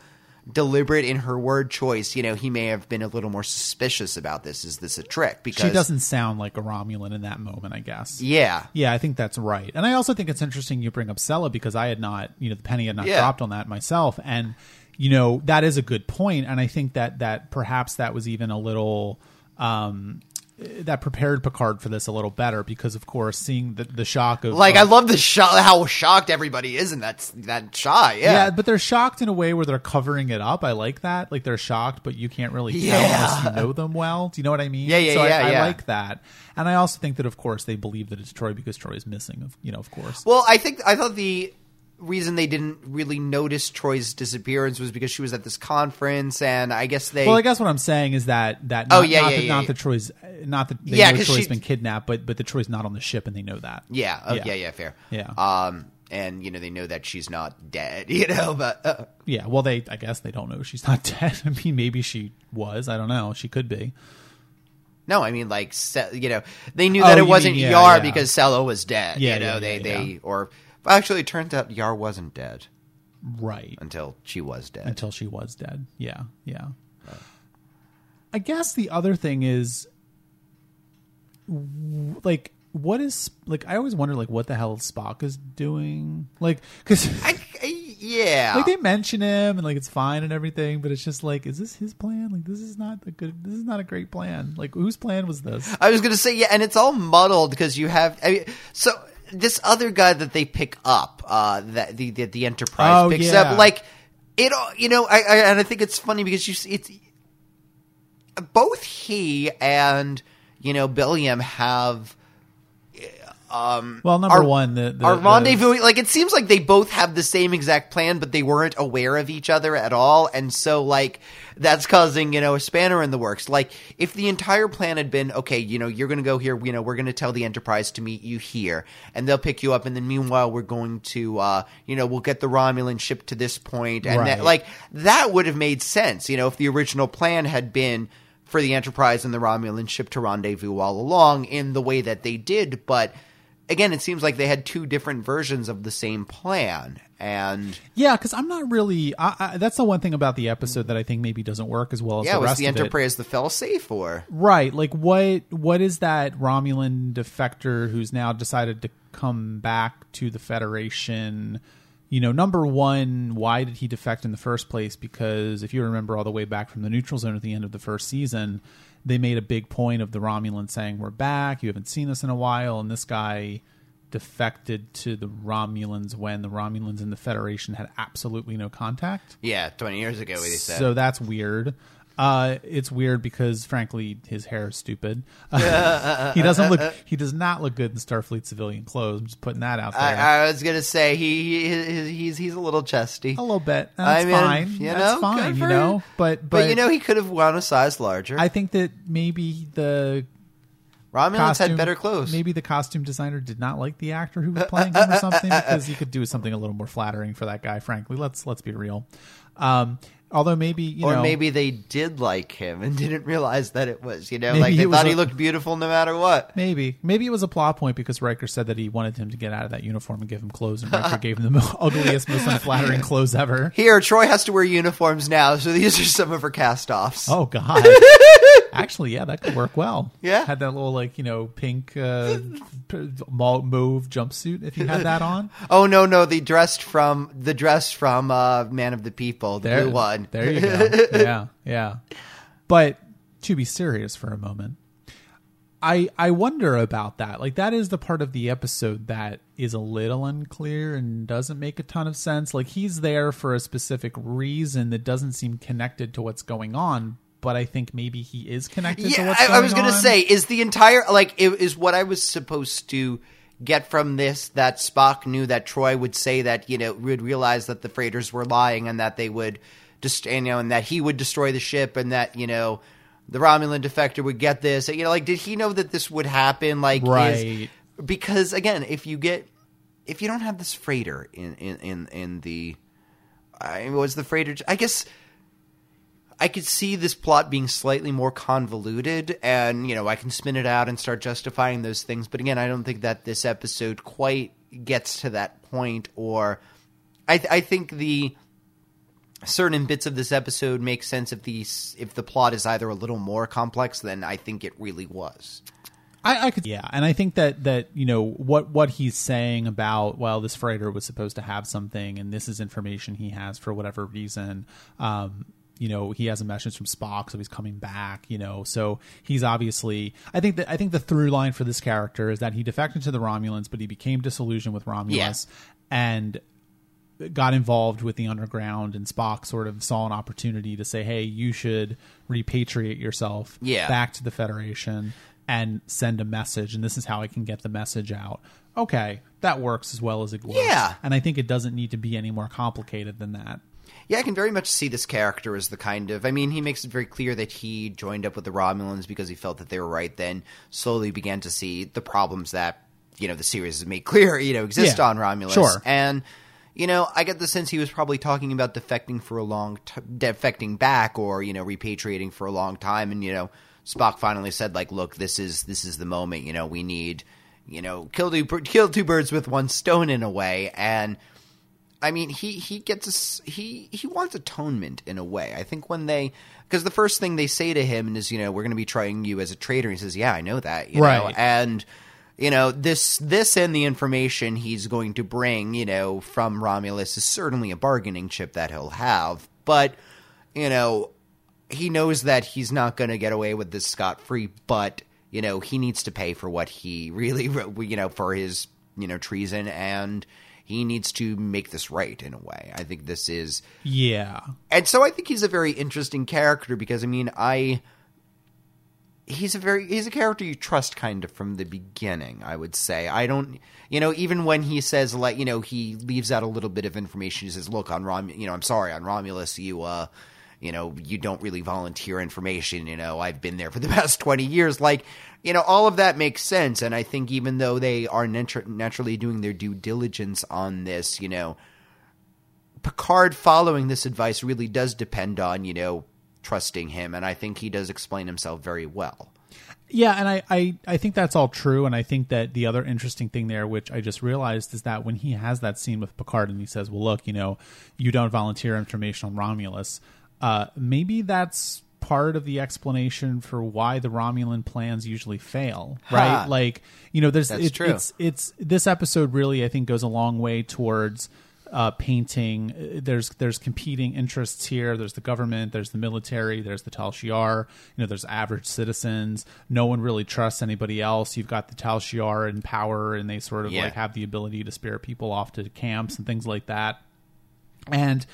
deliberate in her word choice you know he may have been a little more suspicious about this is this a trick because she doesn't sound like a Romulan in that moment, I guess. yeah Yeah, I think that's right. And I also think it's interesting you bring up Sela because I had not, you know, the penny had not Yeah. dropped on that myself. And, you know, that is a good point. And I think that, that perhaps that was even a little, um, that prepared Picard for this a little better because, of course, seeing the, the shock of like of- i love the shock how shocked everybody is in that that shot yeah. yeah but they're shocked in a way where they're covering it up. I like that. Like they're shocked, but you can't really tell Yeah. unless you know them well. Do you know what I mean? Yeah, yeah, so I- yeah, I, like that, and I also think that, of course, they believe that it's Troi because Troi is missing. Of you know, of course. Well, I think I thought the reason they didn't really notice Troi's disappearance was because she was at this conference, and I guess they. Well, I guess what I'm saying is that that Oh, not, yeah, not yeah, that, yeah, not yeah. that Troi's not that they Yeah, know Troi's she- been kidnapped, but but the Troi's not on the ship and they know that. yeah, oh, Yeah. yeah, yeah, fair. Yeah. Um, and you know they know that she's not dead. You know, but uh, Yeah, well, they I guess they don't know she's not dead. I mean, maybe she was. I don't know. She could be. no, I mean like you know they knew Oh, that it wasn't mean- Yar because Sela was dead. Yeah, you know they they or actually it turns out Yar wasn't dead Right. until she was dead. Until she was dead. Yeah, yeah. I guess the other thing is, like, what is like? I always wonder, like, what the hell Spock is doing, like, because yeah, like they mention him and like it's fine and everything, but it's just like, is this his plan? Like, this is not a good. This is not a great plan. Like, whose plan was this? I was gonna say yeah, and it's all muddled because you have I mean, so this other guy that they pick up, uh, that the the, the Enterprise Oh, picks yeah. up, like it, you know, I, I and I think it's funny because you it's both he and you know Billiam have. Um, Well, number our- one, the, the our the- rendezvous like it seems like they both have the same exact plan but they weren't aware of each other at all and so like that's causing you know a spanner in the works. Like if the entire plan had been okay you know you're gonna go here you know we're gonna tell the enterprise to meet you here and they'll pick you up and then meanwhile we're going to uh you know we'll get the romulan ship to this point and that like that would have made sense you know if the original plan had been for the enterprise and the romulan ship to rendezvous all along in the way that they did but again, it seems like they had two different versions of the same plan, and Yeah, because I'm not really. I, I, that's the one thing about the episode that I think maybe doesn't work as well as yeah, the rest the of it. Enterprise the fell safe or Right. Like what what is that Romulan defector who's now decided to come back to the Federation? You know, number one, why did he defect in the first place? Because if you remember all the way back from the neutral zone at the end of the first season, they made a big point of the Romulans saying, We're back, you haven't seen us in a while, and this guy defected to the Romulans when the Romulans and the Federation had absolutely no contact. yeah, twenty years ago they said. So that's weird. Uh, it's weird because, frankly, his hair is stupid. he doesn't look. He does not look good in Starfleet civilian clothes. I'm just putting that out there. I, I was gonna say he, he he's he's a little chesty, a little bit. I That's mean, fine. you That's know, fine. You know, but, but but, you know he could have gone a size larger. I think that maybe the Romulans costume had better clothes. Maybe the costume designer did not like the actor who was playing him or something because he could do something a little more flattering for that guy. Frankly, let's let's be real. Um, although maybe you or know, maybe they did like him and didn't realize that it was, you know, like they thought he looked beautiful no matter what. Maybe. Maybe it was a plot point because Riker said that he wanted him to get out of that uniform and give him clothes, and Riker gave him the ugliest, most unflattering clothes ever. Here, Troi has to wear uniforms now, so these are some of her cast-offs. Oh, God. Actually, yeah, that could work well. Yeah. Had that little, like, you know, pink uh, mauve jumpsuit if you had that on. Oh no, no, the dress from the dress from uh, Man of the People, the There, blue one. There you go. yeah, yeah. But to be serious for a moment, I I wonder about that. Like that is the part of the episode that is a little unclear and doesn't make a ton of sense. Like he's there for a specific reason that doesn't seem connected to what's going on. But I think maybe he is connected to Yeah, what's I, going I was gonna say, is the entire like is what I was supposed to get from this that Spock knew that Troi would say that you know would realize that the freighters were lying and that they would just you know and that he would destroy the ship and that you know the Romulan defector would get this. You know like did he know that this would happen? Like is- Right. because again if you get if you don't have this freighter in in in, in the I mean, was the freighter I guess I could see this plot being slightly more convoluted, and you know I can spin it out and start justifying those things. But again, I don't think that this episode quite gets to that point. Or I, th- I think the certain bits of this episode make sense if the if the plot is either a little more complex than I think it really was. I, I could, yeah, and I think that that you know what what he's saying about well, this freighter was supposed to have something, and this is information he has for whatever reason. Um, you know, he has a message from Spock, so he's coming back. You know, so he's obviously. I think that I think the through line for this character is that he defected to the Romulans, but he became disillusioned with Romulus, and got involved with the underground and Spock sort of saw an opportunity to say, "Hey, you should repatriate yourself Yeah. back to the Federation and send a message, and this is how I can get the message out." Okay, that works as well as it works. Yeah. and I think it doesn't need to be any more complicated than that. Yeah, I can very much see this character as the kind of. I mean, he makes it very clear that he joined up with the Romulans because he felt that they were right. Then slowly began to see the problems that you know the series has made clear you know exist Yeah, on Romulus. sure. and you know I get the sense he was probably talking about defecting for a long t- defecting back or you know repatriating for a long time, and you know Spock finally said like, look, this is this is the moment. You know we need you know kill two kill two birds with one stone in a way and. I mean, he he gets a he he wants atonement in a way. I think when they because the first thing they say to him is, you know, we're going to be trying you as a traitor. He says, "Yeah, I know that." You know? Right. and you know this this and the information he's going to bring, you know, from Romulus is certainly a bargaining chip that he'll have. But you know, he knows that he's not going to get away with this scot free. But you know, he needs to pay for what he really, you know, for his you know treason and he needs to make this right in a way. I think this is Yeah. and so I think he's a very interesting character because I mean I he's a very he's a character you trust kind of from the beginning, I would say. I don't you know, even when he says like, you know, he leaves out a little bit of information, he says, Look, on Rom you know, I'm sorry, on Romulus you uh you know, you don't really volunteer information, you know, I've been there for the past 20 years. Like, you know, all of that makes sense. And I think even though they are natu- naturally doing their due diligence on this, you know, Picard following this advice really does depend on, you know, trusting him. And I think he does explain himself very well. Yeah, and I, I, I think that's all true. And I think that the other interesting thing there, which I just realized, is that when he has that scene with Picard and he says, Well, look, you know, you don't volunteer information on Romulus, uh, maybe that's part of the explanation for why the Romulan plans usually fail, right? Huh. Like, you know, there's it- true. it's it's this episode really I think goes a long way towards uh, painting. uh, There's there's competing interests here. There's the government. There's the military. There's the Tal Shiar. You know, there's average citizens. No one really trusts anybody else. You've got the Tal Shiar in power, and they sort of Yeah. like have the ability to spare people off to camps and things like that. And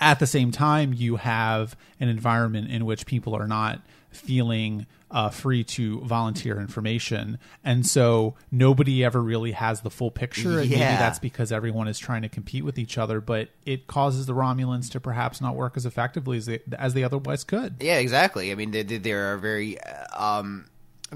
at the same time, you have an environment in which people are not feeling uh, free to volunteer information. And so nobody ever really has the full picture. And maybe Yeah. that's because everyone is trying to compete with each other, but it causes the Romulans to perhaps not work as effectively as they, as they otherwise could. Yeah, exactly. I mean, they- there are very, uh, um,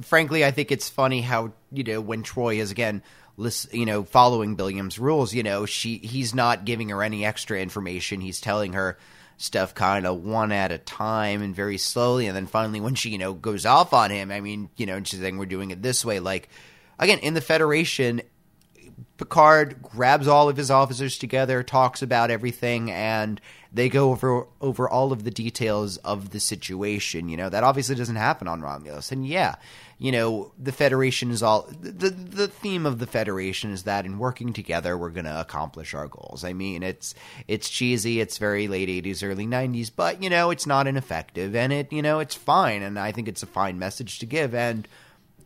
frankly, I think it's funny how you know when Troi is again, you know, following Billiam's rules. You know, she he's not giving her any extra information. He's telling her stuff kind of one at a time and very slowly, and then finally, when she you know goes off on him, I mean, you know, and she's saying we're doing it this way, like. Again, in the Federation, Picard grabs all of his officers together, talks about everything, and they go over over all of the details of the situation. You know that obviously doesn't happen on Romulus, and yeah, you know the Federation is all the the theme of the Federation is that in working together we're going to accomplish our goals. I mean, it's it's cheesy, it's very late eighties, early nineties, but you know it's not ineffective, and it you know it's fine, and I think it's a fine message to give, and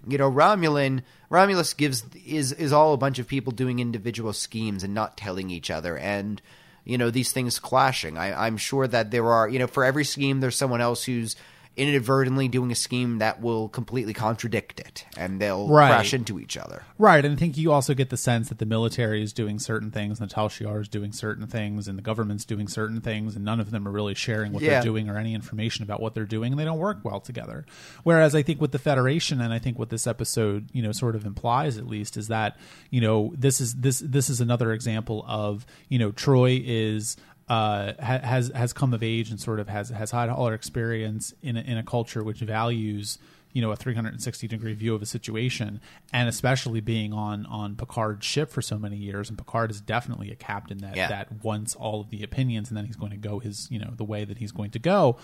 you know Romulan Romulus gives is is all a bunch of people doing individual schemes and not telling each other and you know these things clashing. I, I'm sure that there are you know for every scheme there's someone else who's inadvertently doing a scheme that will completely contradict it and they'll Right. crash into each other. Right, and I think you also get the sense that the military is doing certain things, and the Tal Shiar is doing certain things, and the government's doing certain things, and none of them are really sharing what Yeah. they're doing or any information about what they're doing, and they don't work well together. Whereas I think with the Federation, and I think what this episode, you know, sort of implies at least, is that you know this is this this is another example of you know Troi is uh, ha- has has come of age and sort of has has had all her experience in a, in a culture which values you know a 360 degree view of a situation and especially being on on Picard's ship for so many years and Picard is definitely a captain that Yeah. that wants all of the opinions and then he's going to go his you know the way that he's going to go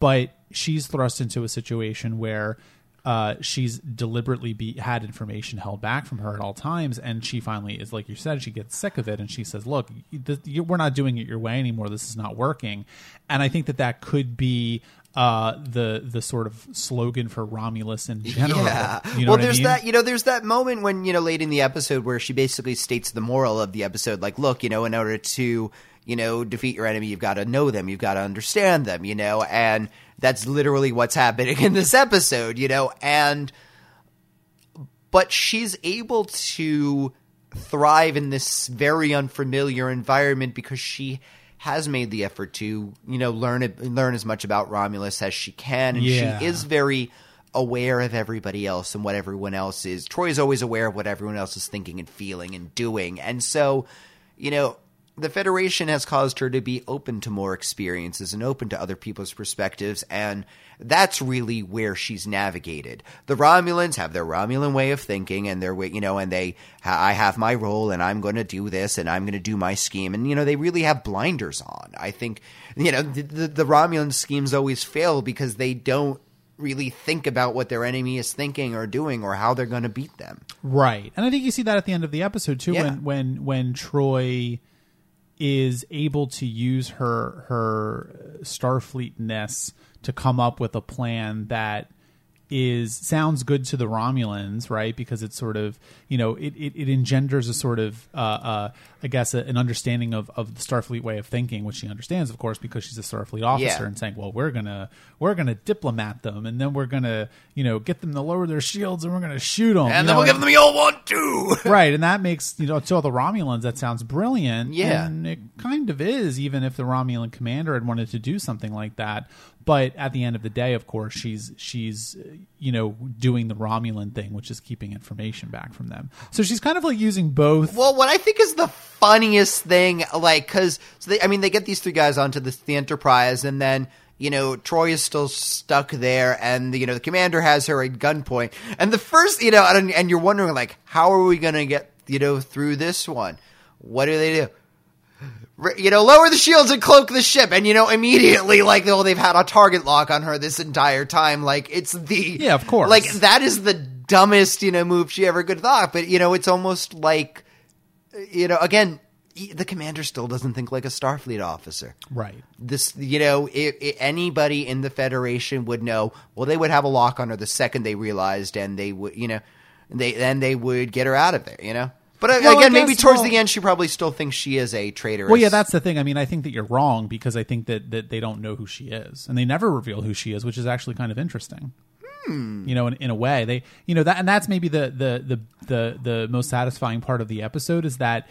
but she's thrust into a situation where uh, she's deliberately be, had information held back from her at all times, and she finally is like you said, she gets sick of it, and she says, "Look, th- you, we're not doing it your way anymore. This is not working." And I think that that could be uh, the the sort of slogan for Romulus in general. Yeah. You know well, what I there's mean? that, you know, there's that moment when, you know, late in the episode where she basically states the moral of the episode like, look, you know, in order to, you know, defeat your enemy, you've got to know them, you've got to understand them, you know, and that's literally what's happening in this episode, you know, and but she's able to thrive in this very unfamiliar environment because she has made the effort to, you know, learn it, learn as much about Romulus as she can, and Yeah. she is very aware of everybody else and what everyone else is. Troi is always aware of what everyone else is thinking and feeling and doing. And so, you know, the Federation has caused her to be open to more experiences and open to other people's perspectives, and that's really where she's navigated. The Romulans have their Romulan way of thinking, and their way, you know, and they, I have my role, and I'm going to do this, and I'm going to do my scheme, and you know, they really have blinders on. I think, you know, the, the, the Romulan schemes always fail because they don't really think about what their enemy is thinking or doing or how they're going to beat them. Right. And I think you see that at the end of the episode too Yeah. when when when Troi is able to use her her starfleetness to come up with a plan that is sounds good to the Romulans, right? Because it's sort of you know it, it, it engenders a sort of uh, uh, I guess a, an understanding of, of the Starfleet way of thinking, which she understands, of course, because she's a Starfleet officer, Yeah. and saying, well, we're gonna we're gonna diplomat them, and then we're gonna you know get them to lower their shields, and we're gonna shoot them, And then we'll give them the old one too. right and that makes you know to all the romulans that sounds brilliant Yeah. and it kind of is even if the romulan commander had wanted to do something like that but at the end of the day of course she's she's uh, you know doing the romulan thing which is keeping information back from them so she's kind of like using both Well, what I think is the funniest thing, like, because so I mean, they get these three guys onto the, the Enterprise, and then you know Troi is still stuck there, and you know the commander has her at gunpoint, and the first, you know, and, and you're wondering like, how are we gonna get you know through this one? What do they do? You know, lower the shields and cloak the ship, and you know immediately, like, oh, they've had a target lock on her this entire time. Like, it's the Yeah, of course. Like that is the dumbest you know move she ever could have thought. But you know, it's almost like you know, again, the commander still doesn't think like a Starfleet officer. right This, you know, i i anybody in the Federation would know. Well, they would have a lock on her the second they realized, and they would, you know, they then they would get her out of there. You know, but uh, Well, again, maybe towards well- the end, she probably still thinks she is a traitor. well yeah that's the thing i mean i think that you're wrong because i think that that they don't know who she is and they never reveal who she is which is actually kind of interesting you know in, in a way they you know that and that's maybe the the the the, the most satisfying part of the episode is that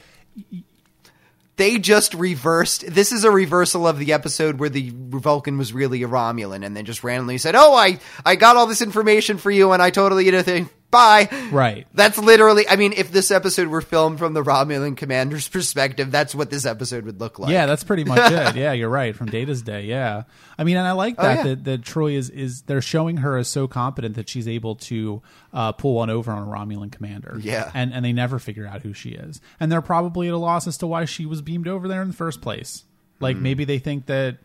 they just reversed. This is a reversal of the episode where the Vulcan was really a Romulan, and then just randomly said, "Oh, I I got all this information for you, and I totally you know think bye." Right. That's literally. I mean, if this episode were filmed from the Romulan commander's perspective, that's what this episode would look like. Yeah, that's pretty much it. Yeah, you're right. From Data's day, yeah. I mean, and I like that Oh, yeah. that, that Troi is is they're showing her as so competent that she's able to uh, pull one over on a Romulan commander. Yeah. and and they never figure out who she is, and they're probably at a loss as to why she was beamed over there in the first place. Like Hmm. maybe they think that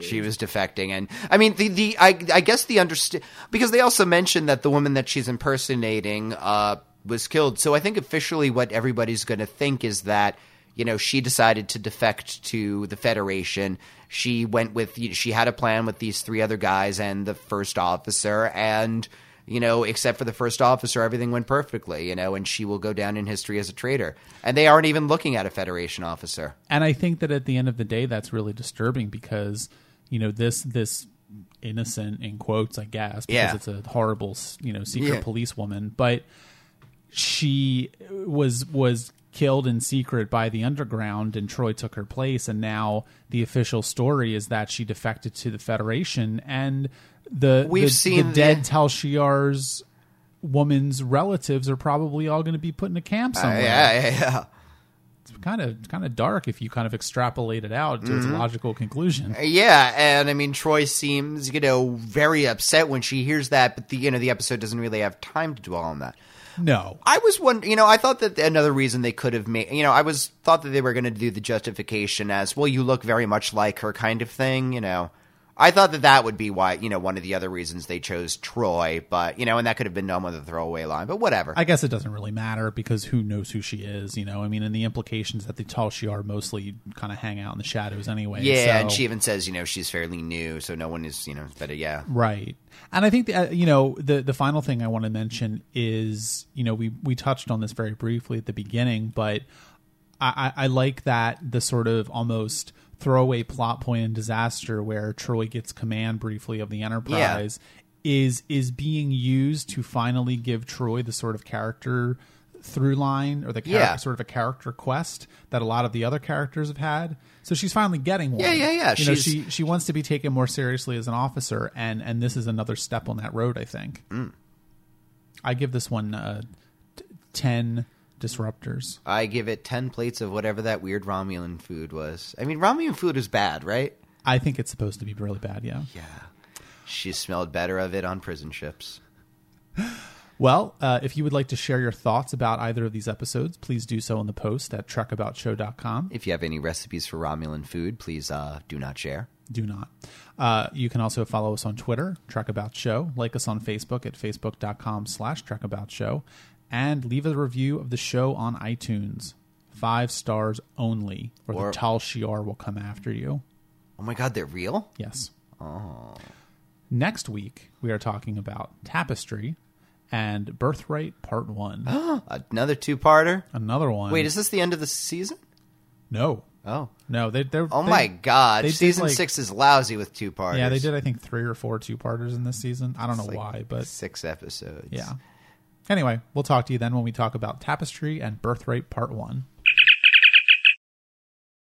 she was defecting and i mean the the i, I guess the understand because they also mentioned that the woman that she's impersonating uh was killed so i think officially what everybody's going to think is that you know she decided to defect to the federation she went with she had a plan with these three other guys and the first officer and you know except for the first officer everything went perfectly you know and she will go down in history as a traitor and they aren't even looking at a federation officer and I think that at the end of the day, that's really disturbing because you know this this innocent in quotes, I guess, because Yeah. it's a horrible you know secret Yeah. policewoman, but she was was killed in secret by the underground and Troi took her place and now the official story is that she defected to the Federation and the We've the, seen the dead the- Tal Shiar's woman's relatives are probably all going to be put in a camp somewhere yeah yeah yeah It's kind of kind of dark if you kind of extrapolate it out to its Mm-hmm. logical conclusion. Yeah, and I mean Troi seems, you know, very upset when she hears that, but the you know the episode doesn't really have time to dwell on that. No, I was one. you know, I thought that another reason they could have made, you know, I was thought that they were going to do the justification as, well, you look very much like her kind of thing, you know. I thought that that would be why, you know, one of the other reasons they chose Troi, but you know, and that could have been done with a throwaway line, but whatever. I guess it doesn't really matter because who knows who she is, you know? I mean, and the implications that the Tal Shiar mostly kind of hang out in the shadows anyway. yeah, so- and she even says, you know, she's fairly new, so no one is, you know, better. Yeah, Right. And I think the, uh, you know the the final thing I want to mention is you know we we touched on this very briefly at the beginning, but I, I I like that the sort of almost throwaway plot point in disaster where Troi gets command briefly of the Enterprise is is being used to finally give Troi the sort of character through line or the char- Yeah. sort of a character quest that a lot of the other characters have had. So she's finally getting one. Yeah, yeah, yeah. You know, she she wants to be taken more seriously as an officer, and and this is another step on that road. I think. Mm. I give this one uh, t- ten disruptors. I give it 10 plates of whatever that weird Romulan food was. I mean, Romulan food is bad, right? I think it's supposed to be really bad. Yeah. Yeah. She smelled better of it on prison ships. Well, uh, if you would like to share your thoughts about either of these episodes, please do so in the post at trekaboutshow.com. If you have any recipes for Romulan food, please uh, do not share. Do not. Uh, you can also follow us on Twitter, Trek About Show. Like us on Facebook at facebook.com slash Trek About Show. And leave a review of the show on iTunes. Five stars only, or, Or- the Tal Shiar will come after you. Oh my god, they're real? Yes. Oh. Next week, we are talking about Tapestry and Birthright Part 1. Another two-parter? Another one. Wait, is this the end of the season? No. Oh. No, they, they're. Oh they- my god. they Season like- 6 is lousy with two-parters. Yeah, they did, I think, three or four two parters in this season. I don't know like why, but 6 episodes. yeah. Anyway, we'll talk to you then when we talk about Tapestry and Birthright Part 1.